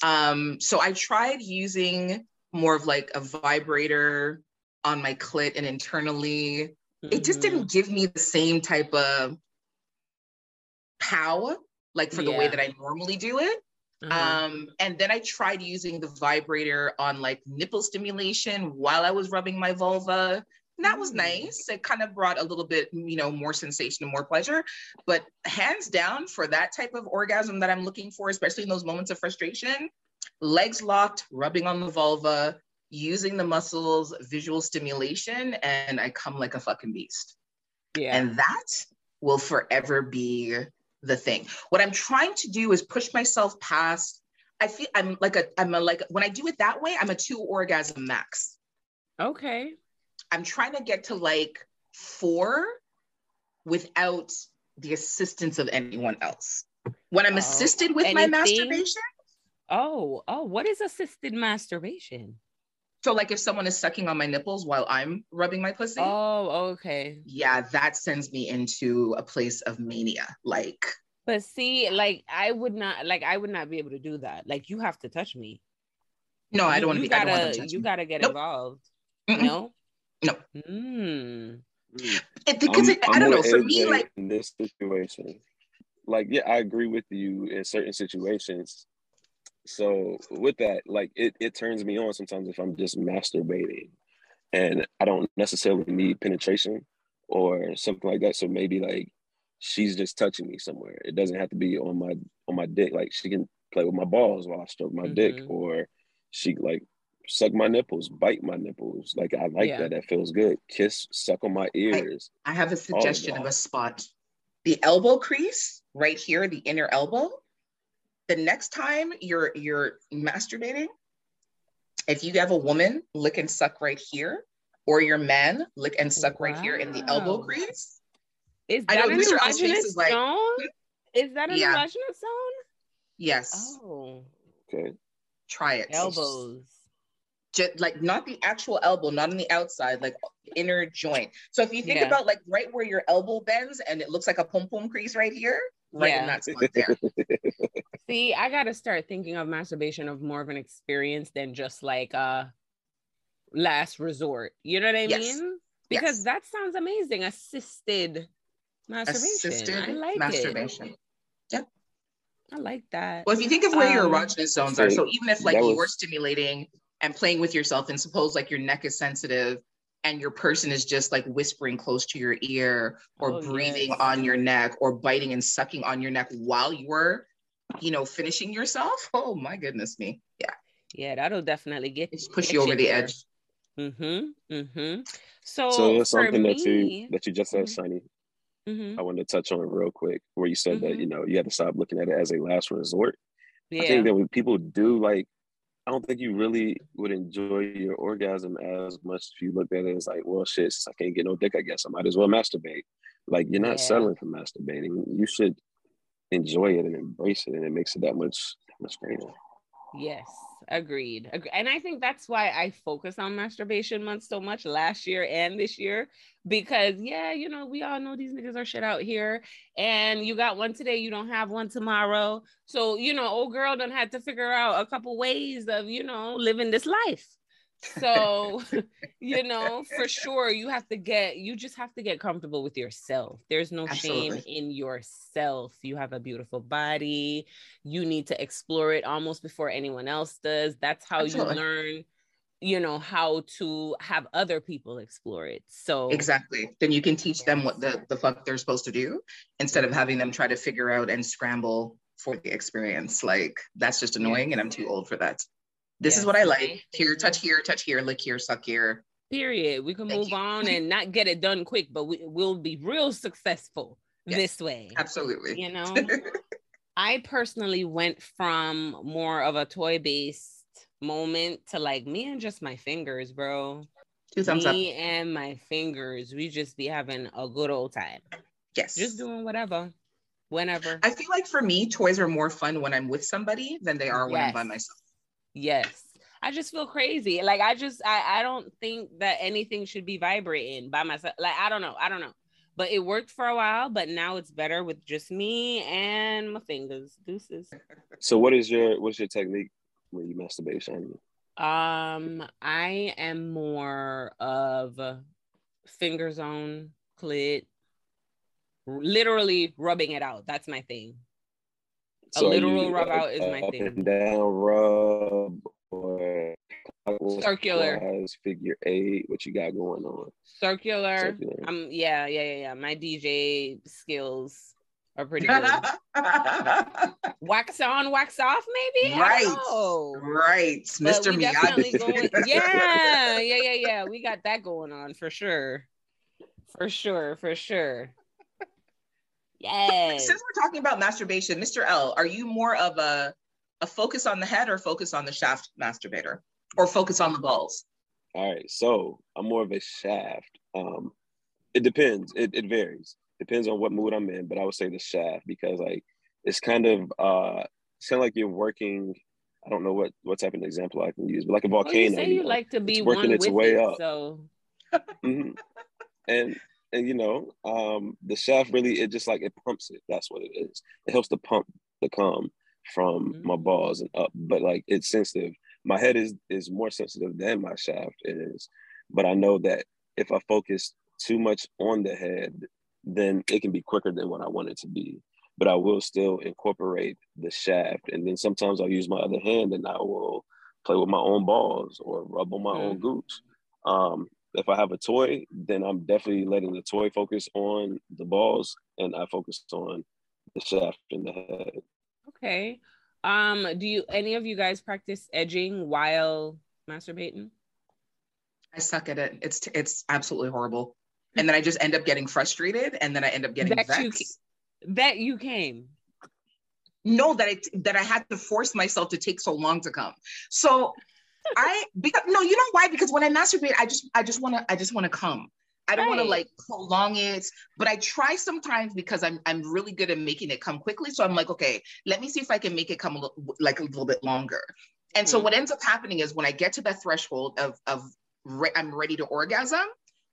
Um, so I tried using more of like a vibrator on my clit and internally. It just
Mhm.
didn't give me the same type of power, like for the way that I normally do it.
Uh-huh.
Um, and then I tried using the vibrator on like nipple stimulation while I was rubbing my vulva. And that was
Mm.
nice. It kind of brought a little bit, you know, more sensation and more pleasure. But hands down, for that type of orgasm that I'm looking for, especially in those moments of frustration, legs locked, rubbing on the vulva, using the muscles, visual stimulation, and I come like a fucking beast.
yeah.
And that will forever be the thing. What I'm trying to do is push myself past. I feel I'm like a I'm a like when I do it that way, I'm a two orgasm max.
okay.
I'm trying to get to like four without the assistance of anyone else. When I'm
Oh,
assisted with my masturbation,
Oh, oh, what is assisted masturbation?
So like if someone is sucking on my nipples while I'm rubbing my pussy,
Oh, okay.
yeah, that sends me into a place of mania. Like
But see, like I would not like I would not be able to do that. Like you have to touch me.
no, I don't want to
you
be. I don't want
gotta
touch
you
me.
gotta get
Nope.
involved.
Mm-mm.
No?
No.
Mm.
It, because
I'm-
it, I
I'm
don't know. For me, like
in this situation, like yeah, I agree with you in certain situations. So with that, like it, it turns me on sometimes if I'm just masturbating and I don't necessarily need penetration or something like that. So maybe like she's just touching me somewhere. It doesn't have to be on my on my dick. Like she can play with my balls while I stroke my dick,
Mhm.
or she like suck my nipples, bite my nipples. Like I like
Yeah.
that. That feels good. Kiss, suck on my ears.
I have a suggestion of
that.
a spot. The elbow crease right here, the inner elbow. The next time you're you're masturbating, if you have a woman lick and suck right here, or your man lick and suck right here in the elbow
Wow.
crease,
Is
I
that
know
an
Mr.
Erogenous
is like,
zone? Hmm? Is that an
Yeah.
erogenous zone?
yes,
Oh,
Okay.
try it.
elbows.
Just like not the actual elbow, not on the outside, like inner joint. So if you think
Yeah.
about like right where your elbow bends and it looks like a pom pom crease right here, right in
Yeah.
that spot there.
See, I gotta start thinking of masturbation of more of an experience than just like a last resort. You know what I
Yes.
mean? Because
Yes.
that sounds amazing. Assisted masturbation. I
Assisted
like
masturbation.
it. I like that.
Well, if you think of where your
Um,
erogenous zones are,
so
so even if like
that
you were stimulating and playing with yourself, and suppose like your neck is sensitive and your person is just like whispering close to your ear or
Oh,
breathing
yes.
on your neck or biting and sucking on your neck while you were, you know, finishing yourself. Oh my goodness me. Yeah.
Yeah, that'll definitely get
It's push you over the
there.
edge.
Mm-hmm. Mm-hmm. So,
So it's
for
something that you that you just said,
Mhm.
Shyni.
Mhm.
I wanted to touch on real quick, where you said that
Mhm.
you know you had to stop looking at it as a last resort. I think that when people do like, I don't think you really would enjoy your orgasm as much if you looked at it as like, well, shit, I can't get no dick, I guess I might as well masturbate. Like you're not
Yeah.
settling for masturbating. You should enjoy it and embrace it, and it makes it that much much greater.
Yes, agreed. And I think that's why I focus on masturbation month so much last year and this year because yeah, you know, we all know these niggas are shit out here and you got one today, you don't have one tomorrow. So, you know, old girl done had to figure out a couple ways of, you know, living this life. So, you know, for sure, you have to get, you just have to get comfortable with yourself. There's no
Absolutely.
shame in yourself. You have a beautiful body. You need to explore it almost before anyone else does. That's how
Absolutely.
you learn, you know, how to have other people explore it. So,
Exactly. Then you can teach them what the, the fuck they're supposed to do instead of having them try to figure out and scramble for the experience. Like that's just annoying and I'm too old for that. This is what I like. Here, touch here, touch here, lick here, suck here.
period. We can
Thank
move
you.
on and not get it done quick, but we, we'll be real successful
Yes.
this way.
Absolutely.
You know? I personally went from more of a toy based moment to like me and just my fingers, bro.
Two thumbs up.
me and my fingers, we just be having a good old time.
Yes.
Just doing whatever, whenever.
I feel like for me, toys are more fun when I'm with somebody than they are when I'm by myself.
Yes. I just feel crazy. Like I just I, I don't think that anything should be vibrating by myself. Like I don't know. I don't know. But it worked for a while, but now it's better with just me and my fingers. Deuces.
So what is your what's your technique when you masturbate?
Um, I am more of fingers on clit, literally rubbing it out. That's my thing. A
are
literal
you,
rub
uh,
out is my
up
thing.
and down rub or clockwise,
Circular.
figure eight. What you got going on?
Circular.
Circular.
Um, yeah, yeah, yeah, yeah. My DJ skills are pretty good. wax on, wax off, maybe.
Right.
don't.
Right.
But
Mr.
we
Miyagi.
going, yeah, yeah, yeah, yeah. We got that going on for sure. For sure, for sure. Yes.
Since we're talking about masturbation, Mr. L, are you more of a a focus on the head or focus on the shaft masturbator? Or focus on the balls?
All right, so I'm more of a shaft. Um, it depends. It, it varies. Depends on what mood I'm in, but I would say the shaft because like it's kind of uh, it's kind of like you're working. I don't know what what type of example I can use, but like a
Well, you
volcano.
say
you
you
know?
like to be
it's working
one
its
with
way
it,
up.
so
Mhm. and and you know um the shaft really it just like it pumps it. That's what it is. It helps to pump the cum from
Mhm.
my balls and up but like it's sensitive. My head is is more sensitive than my shaft is but i know that if i focus too much on the head then it can be quicker than what i want it to be. But i will still incorporate the shaft and then sometimes i'll use my other hand and i will play with my own balls or rub on my own gooch um if I have a toy, then I'm definitely letting the toy focus on the balls and I focus on the shaft and the head.
okay. Um, do you any of you guys practice edging while masturbating?
I suck at it. It's it's absolutely horrible. And then I just end up getting frustrated and then I end up getting
That you
vexed.
That you came.
No, that I that I had to force myself to take so long to come. So I because no, you know why? Because when I masturbate, I just I just want to I just want to come. I don't want to like prolong it, but I try sometimes because I'm I'm really good at making it come quickly. So I'm like, okay, let me see if I can make it come a little, like a little bit longer. And so
Mhm.
what ends up happening is when I get to that threshold of of re- I'm ready to orgasm,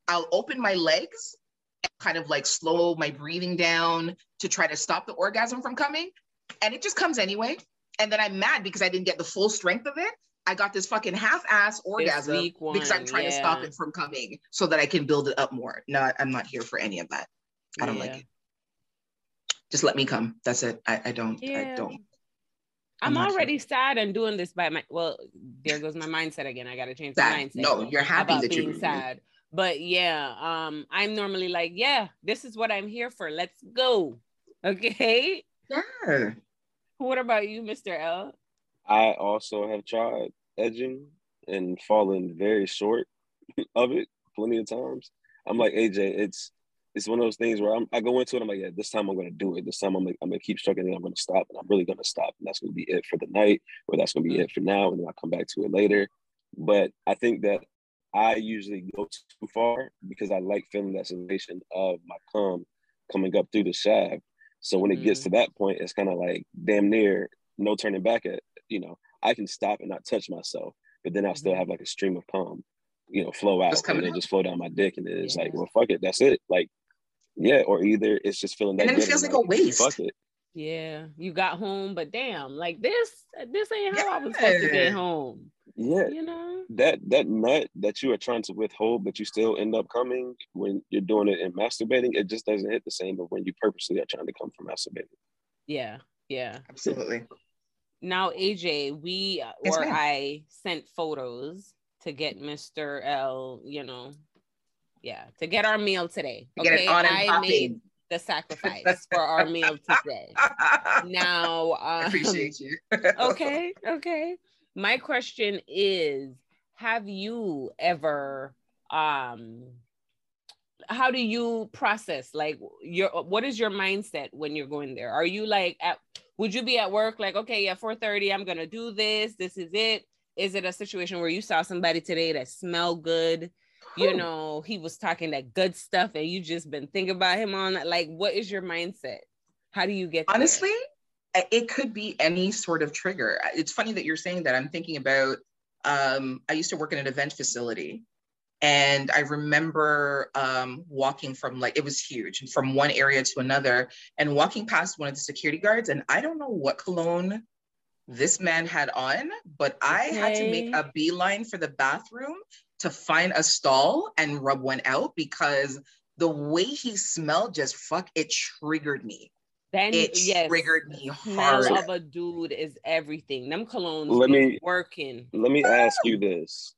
I'll open my legs, and kind of like slow my breathing down to try to stop the orgasm from coming, and it just comes anyway. And then I'm mad because I didn't get the full strength of it. I got this fucking half-ass orgasm
weak
because I'm
one,
trying to stop it from coming so that I can build it up more. No, I'm not here for any of that. I don't like it. Just let me come. That's it. I, I don't. I don't.
I'm,
I'm
already sad and doing this by my well, there goes my mindset again. I gotta change my mindset.
No, you're happy that you're
being sad. But yeah, um, I'm normally like, yeah, this is what I'm here for. Let's go. Okay.
Yeah.
What about you, Mr. L?
I also have tried edging and fallen very short of it plenty of times. I'm like AJ, it's it's one of those things where I'm, I go into it. I'm like, yeah, this time I'm gonna do it. This time I'm like, I'm gonna keep struggling. and I'm gonna stop, and I'm really gonna stop, and that's gonna be it for the night, or that's gonna be it for now, and then I'll come back to it later. But I think that I usually go too far because I like feeling that sensation of my cum coming up through the shaft. So when it gets
Mm.
to that point, it's kind of like damn near no turning back at. You know, I can stop and not touch myself, but then I still
Mhm.
have like a stream of cum, you know, flow out and
coming
just flow down my dick, and it's like, well, fuck it, that's it. Like, yeah, or either it's just feeling that.
And then it feels
and
like a waste.
Fuck it.
Yeah, you got home, but damn, like this, this ain't how I was supposed to get home.
Yeah.
You know?
That that nut that you are trying to withhold, but you still end up coming when you're doing it and masturbating, it just doesn't hit the same but when you purposely are trying to come from masturbating.
Yeah. Yeah.
Absolutely.
Now, AJ, we uh,
Yes,
or
ma'am.
I sent photos to get Mr. L, you know, yeah, to get our meal today.
To get it on and
I
popping.
made the sacrifice for our meal today. Now,
I
um,
appreciate you.
okay, okay. My question is have you ever um how do you process like your what is your mindset when you're going there? Are you like at would you be at work like okay, yeah, 4:30 I'm to do this. This is it. Is it a situation where you saw somebody today that smelled good? You
Whew.
know, he was talking that good stuff and you just been thinking about him on that like what is your mindset? How do you get there?
honestly it could be any sort of trigger it's funny that you're saying that i'm thinking about um, i used to work in an event facility and i remember um, walking from like it was huge from one area to another and walking past one of the security guards and i don't know what cologne this man had on but i had to make a beeline for the bathroom to find a stall and rub one out because the way he smelled just fuck it triggered me
Then
it
yes,
triggered me
smell
hard.
of a dude is everything. Them colognes
Let
be
me-
working.
Let me ask you this.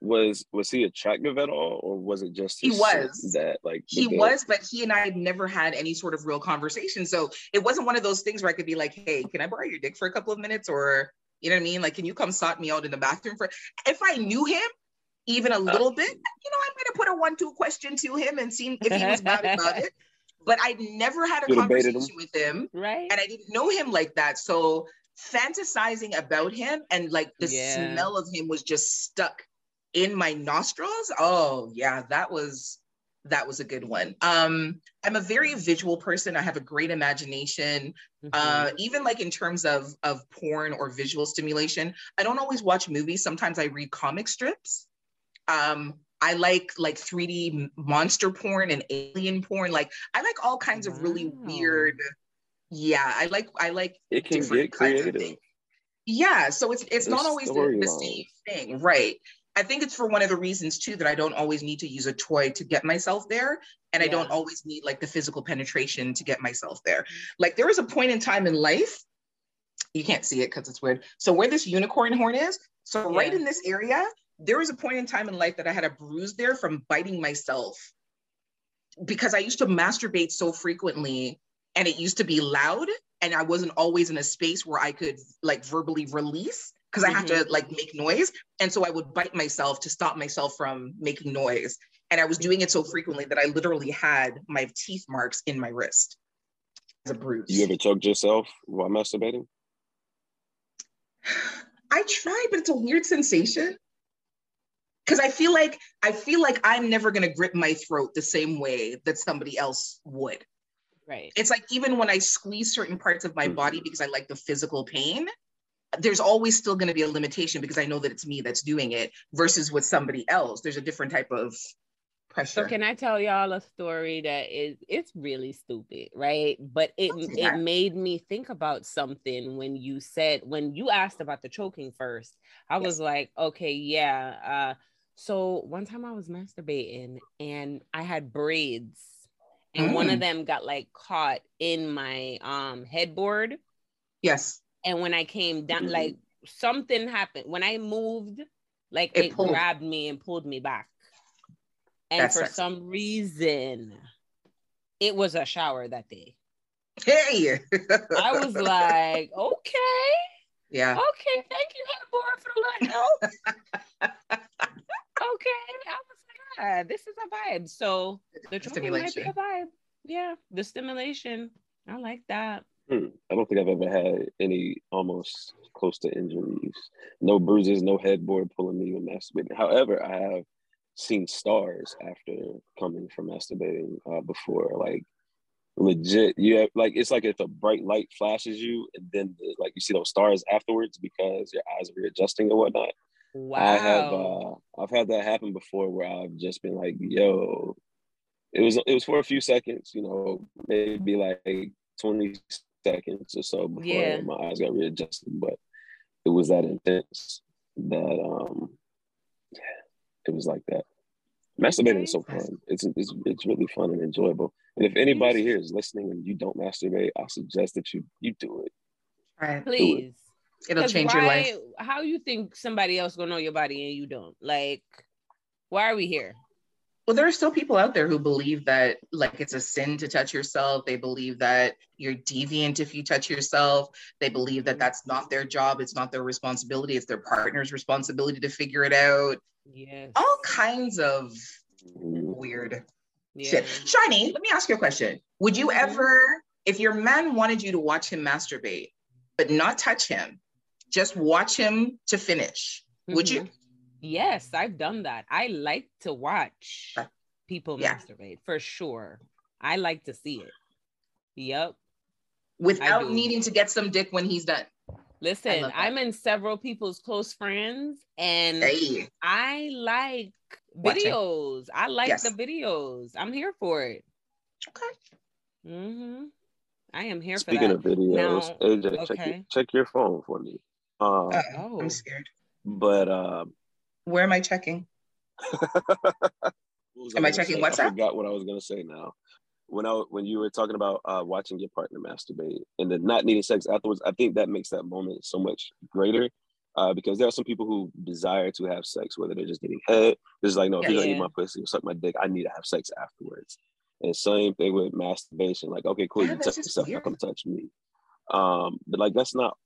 Was was he attractive at all, or was it just
He was.
that like
he
build?
was, but he and I had never had any sort of real conversation. So it wasn't one of those things where I could be like, hey, can I borrow your dick for a couple of minutes? Or, you know what I mean? Like, can you come sort me out in the bathroom for if I knew him even a little bit, you know, I might have put a one-two question to him and seen if he was mad about it. But I'd never had a
You'd have him?
conversation with him.
Right?
and I didn't know him like that. So fantasizing about him and like the
Yeah.
smell of him was just stuck in my nostrils. Oh yeah, that was that was a good one. Um, I'm a very visual person. I have a great imagination.
Mhm.
Uh, even like in terms of of porn or visual stimulation, I don't always watch movies. Sometimes I read comic strips. Um, I like like 3D monster porn and alien porn. Like I like all kinds of really weird. Yeah, I like I like
It can
different
get creative.
Yeah, so it's it's not always the, the same thing, right? I think it's for one of the reasons too that I don't always need to use a toy to get myself there, and I don't always need like the physical penetration to get myself there. Like there was a point in time in life, you can't see it because it's weird. So where this unicorn horn is, so right in this area, there was a point in time in life that I had a bruise there from biting myself because I used to masturbate so frequently and it used to be loud and I wasn't always in a space where I could like verbally release because I have to mm-hmm. like make noise. And so I would bite myself to stop myself from making noise. And I was doing it so frequently that I literally had my teeth marks in my wrist as a bruise.
You ever choked yourself while masturbating?
I try, but it's a weird sensation. Cause I feel like I feel like I'm never gonna grip my throat the same way that somebody else would.
right.
It's like even when I squeeze certain parts of my mm. body because I like the physical pain, there's always still going to be a limitation because I know that it's me that's doing it versus with somebody else. There's a different type of pressure.
So can I tell y'all a story that is it's really stupid, right? But it
Don't
it made me think about something when you said when you asked about the choking first. I
Yes.
was like, okay, yeah. Uh so one time I was masturbating and I had braids and one of
Mm.
them got like caught in my um headboard
yes.
And when I came down
Mhm.
like something happened when I moved like
It
it, grabbed me and pulled me back. And
That's
for some reason, it was a shower that day.
Hey.
I was like, okay,
yeah.
okay, thank you, headboard, for the help. okay. I was like, ah, this is a vibe. So the choking might be
Stimulation.
a vibe. Yeah, the stimulation. I like that.
Hmm. I don't think I've ever had any almost close to injuries. No bruises, no headboard pulling me when masturbating. However, I have seen stars after coming from masturbating uh, before. Like legit, you have like it's like if a bright light flashes you, and then the, like you see those stars afterwards because your eyes are readjusting and whatnot.
Wow.
I have uh I've had that happen before where I've just been like, yo, it was it was for a few seconds, you know, maybe like 20 seconds or so before
Yeah.
my eyes got readjusted, but it was that intense. that um yeah, it was like that. Masturbating
Okay.
is so fun. It's, it's it's really fun and enjoyable. And if anybody here is listening and you don't masturbate, I suggest that you you do it.
Right.
Please.
It.
will
change your life.
How you think somebody else gonna know your body and you don't? Like, why are we here?
Well, there are still people out there who believe that like it's a sin to touch yourself. They believe that you're deviant if you touch yourself. They believe that that's not their job. It's not their responsibility. It's their partner's responsibility to figure it out.
Yes.
All kinds of weird
yeah.
shit. Shyni, let me ask you a question. Would you
Mhm.
ever, if your man wanted you to watch him masturbate, but not touch him, just watch him to finish, would you?
Yes, I've done that. I like to watch
Uh,
people
yeah.
masturbate for sure. I like to see it. Yep.
Without needing to get some dick when he's done.
Listen. I'm in several people's close friends and
Hey,
I like
Watching.
videos. I like
Yes.
the videos. I'm here for it.
okay.
Mm-hmm. I am here
Speaking
for
of
that.
videos,
Now-
AJ, check your, check your phone for me. Um,
Uh,
Oh.
I'm scared.
but um,
Where am I checking? Am I
gonna
checking
say?
WhatsApp?
I forgot what I was gonna say now. When I when you were talking about uh, watching your partner masturbate and then not needing sex afterwards, I think that makes that moment so much greater. Uh, because there are some people who desire to have sex, whether they're just getting head. There's like, no, if
Yeah.
you're gonna eat my pussy or suck my dick, I need to have sex afterwards. And same thing with masturbation. Like, okay, cool,
Yeah,
you touch yourself,
weird.
come touch me. Um, but like that's not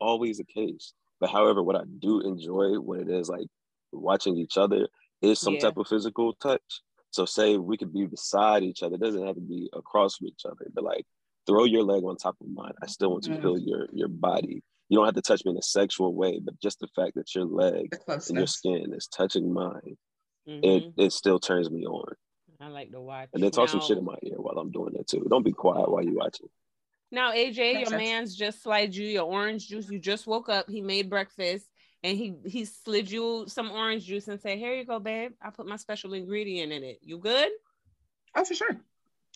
always the case. But however, what I do enjoy when it is like watching each other is some
Yeah.
type of physical touch. So say we could be beside each other. It doesn't have to be across from each other, but like throw your leg on top of mine. I still want to
Mm.
feel your your body. You don't have to touch me in a sexual way, but just the fact that your leg and your skin is touching mine,
Mhm.
it it still turns me on.
I like to watch.
And then talk some shit in my ear while I'm doing it too. Don't be quiet while you watching.
Now, AJ, your man's just slid you your orange juice. You just woke up. He made breakfast and he he slid you some orange juice and said, "Here you go, babe. I put my special ingredient in it. You good?"
Oh, for sure.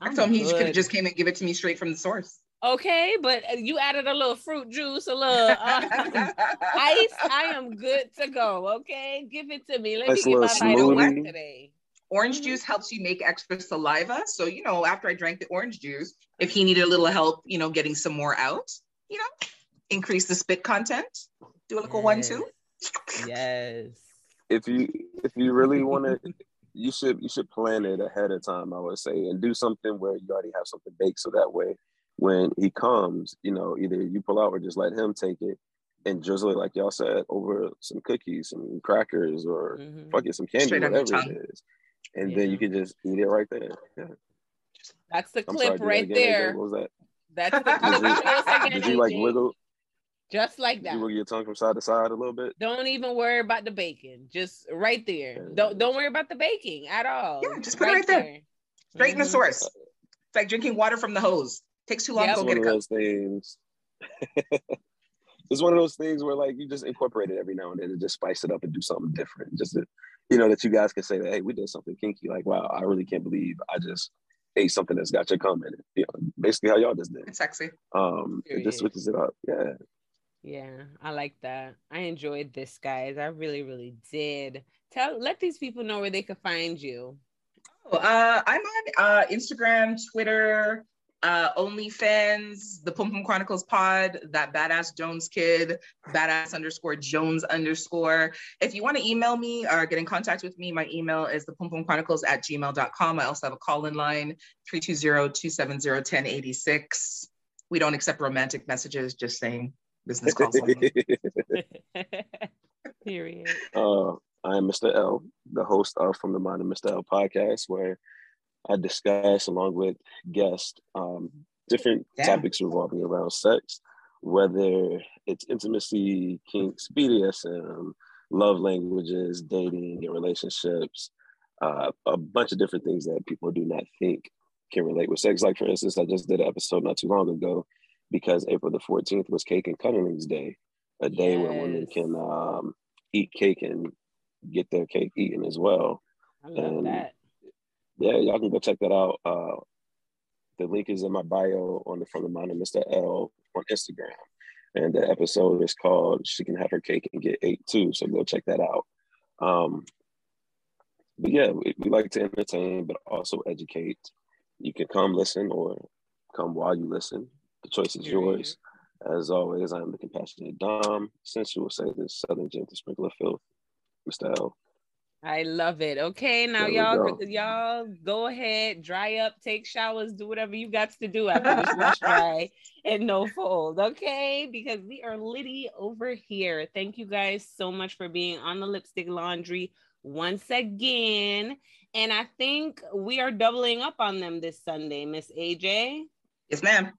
I
I'm
told him he could have just came and give it to me straight from the source.
Okay, but uh, you added a little fruit juice, a little uh, ice. I am good to go. Okay, give it to me. Let
Nice
me get my
little
vitamins today.
Orange
Mhm.
juice helps you make extra saliva. So, you know, after I drank the orange juice, if he needed a little help, you know, getting some more out, you know, increase the spit content, do a little one, two.
Yes.
if you if you really want to you should you should plan it ahead of time i would say and do something where you already have something baked so that way when he comes you know either you pull out or just let him take it and drizzle it like y'all said over some cookies some crackers or
Mhm.
fuck it some candy
Straight
whatever it is and then you can just eat it right there yeah.
That's the
i'm
clip
sorry do that
right
again, AJ.
there.
what was that
That's the clip.
Did you-
Show us again,
did you like
AJ.
wiggle
Just like that.
you wiggle your tongue from side to side a little bit
Don't even worry about the bacon. Just right there. Don't don't worry about the baking at all.
Yeah, just put it right there. Straight in the
Mhm.
source. It's like drinking water from the hose. Takes too long
Yep.
to
it's
go
one
get
of
a cup.
those things. it's one of those things where like you just incorporate it every now and then and just spice it up and do something different. Just to, you know that you guys can say that hey, we did something kinky. Like wow, I really can't believe I just ate something that's got your cum in it. You know, basically how y'all just did.
It's sexy.
Um, it just switches it up. Yeah.
Yeah, I like that. I enjoyed this, guys. I really, really did. Tell let these people know where they could find you.
Oh, uh, I'm on uh, Instagram, Twitter, uh, OnlyFans, the Pum Pum Chronicles Pod, that badass Jones kid, badass underscore Jones underscore. If you want to email me or get in contact with me, my email is the Pum Pum Chronicles at gmail.com. I also have a call in line 320-270-1086. We don't accept romantic messages, just saying business calls.
Period.
uh, I am Mr. L, the host of From the Mind of Mr. L podcast, where I discuss along with guests um, different
Yeah.
topics revolving around sex, whether it's intimacy, kinks, BDSM, love languages, dating, and relationships, uh, a bunch of different things that people do not think can relate with sex. Like, for instance, I just did an episode not too long ago because April the 14th was Cake and Cunning's Day, a day where women can um, eat cake and get their cake eaten as well.
I love
Um,
that.
Yeah, y'all can go check that out. Uh, the link is in my bio on the From the Mind of Mr. L on Instagram. and the episode is called "She Can Have Her Cake and Get Ate Too." So go check that out. Um, but yeah, we, we like to entertain, but also educate. You can come listen or come while you listen. The choice is yours. As always, I am the compassionate Dom, sensual say this Southern gentle sprinkle of filth, Mr. L.
I love it. Okay, now y'all, go. y'all go ahead, dry up, take showers, do whatever you got to do after this wash dry and no fold. Okay, because we are litty over here. Thank you guys so much for being on the lipstick laundry once again. And I think we are doubling up on them this Sunday, Miss AJ.
Yes, ma'am.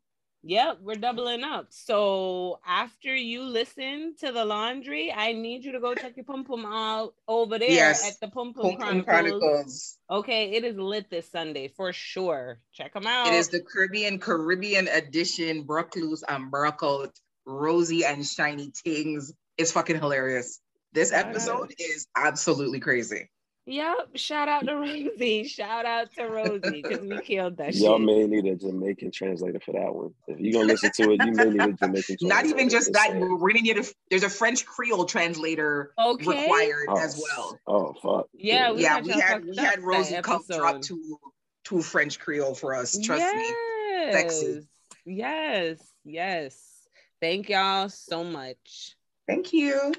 Yep, we're doubling up. So after you listen to the laundry, I need you to go check your pum pum out over there yes. at the Pum Pum, Chronicles. Chronicles. Okay, it is lit this Sunday for sure. Check them out.
It is the Caribbean Caribbean edition. Brooklyn and Brockout, Rosy and Shiny Tings. It's fucking hilarious. This episode is absolutely crazy.
Yep. Shout out to Rosie. Shout out to Rosie because we killed that
Y'all shit. may need a Jamaican translator for that one. If you're gonna listen to it, you may need a Jamaican translator.
Not even just that, we're gonna need a there's a French Creole translator okay. required oh, as well.
Oh fuck.
Yeah,
we yeah, we had we had Rosie come drop to to French Creole for us. Trust yes. me. Sexy.
Yes, yes. Thank y'all so much.
Thank you.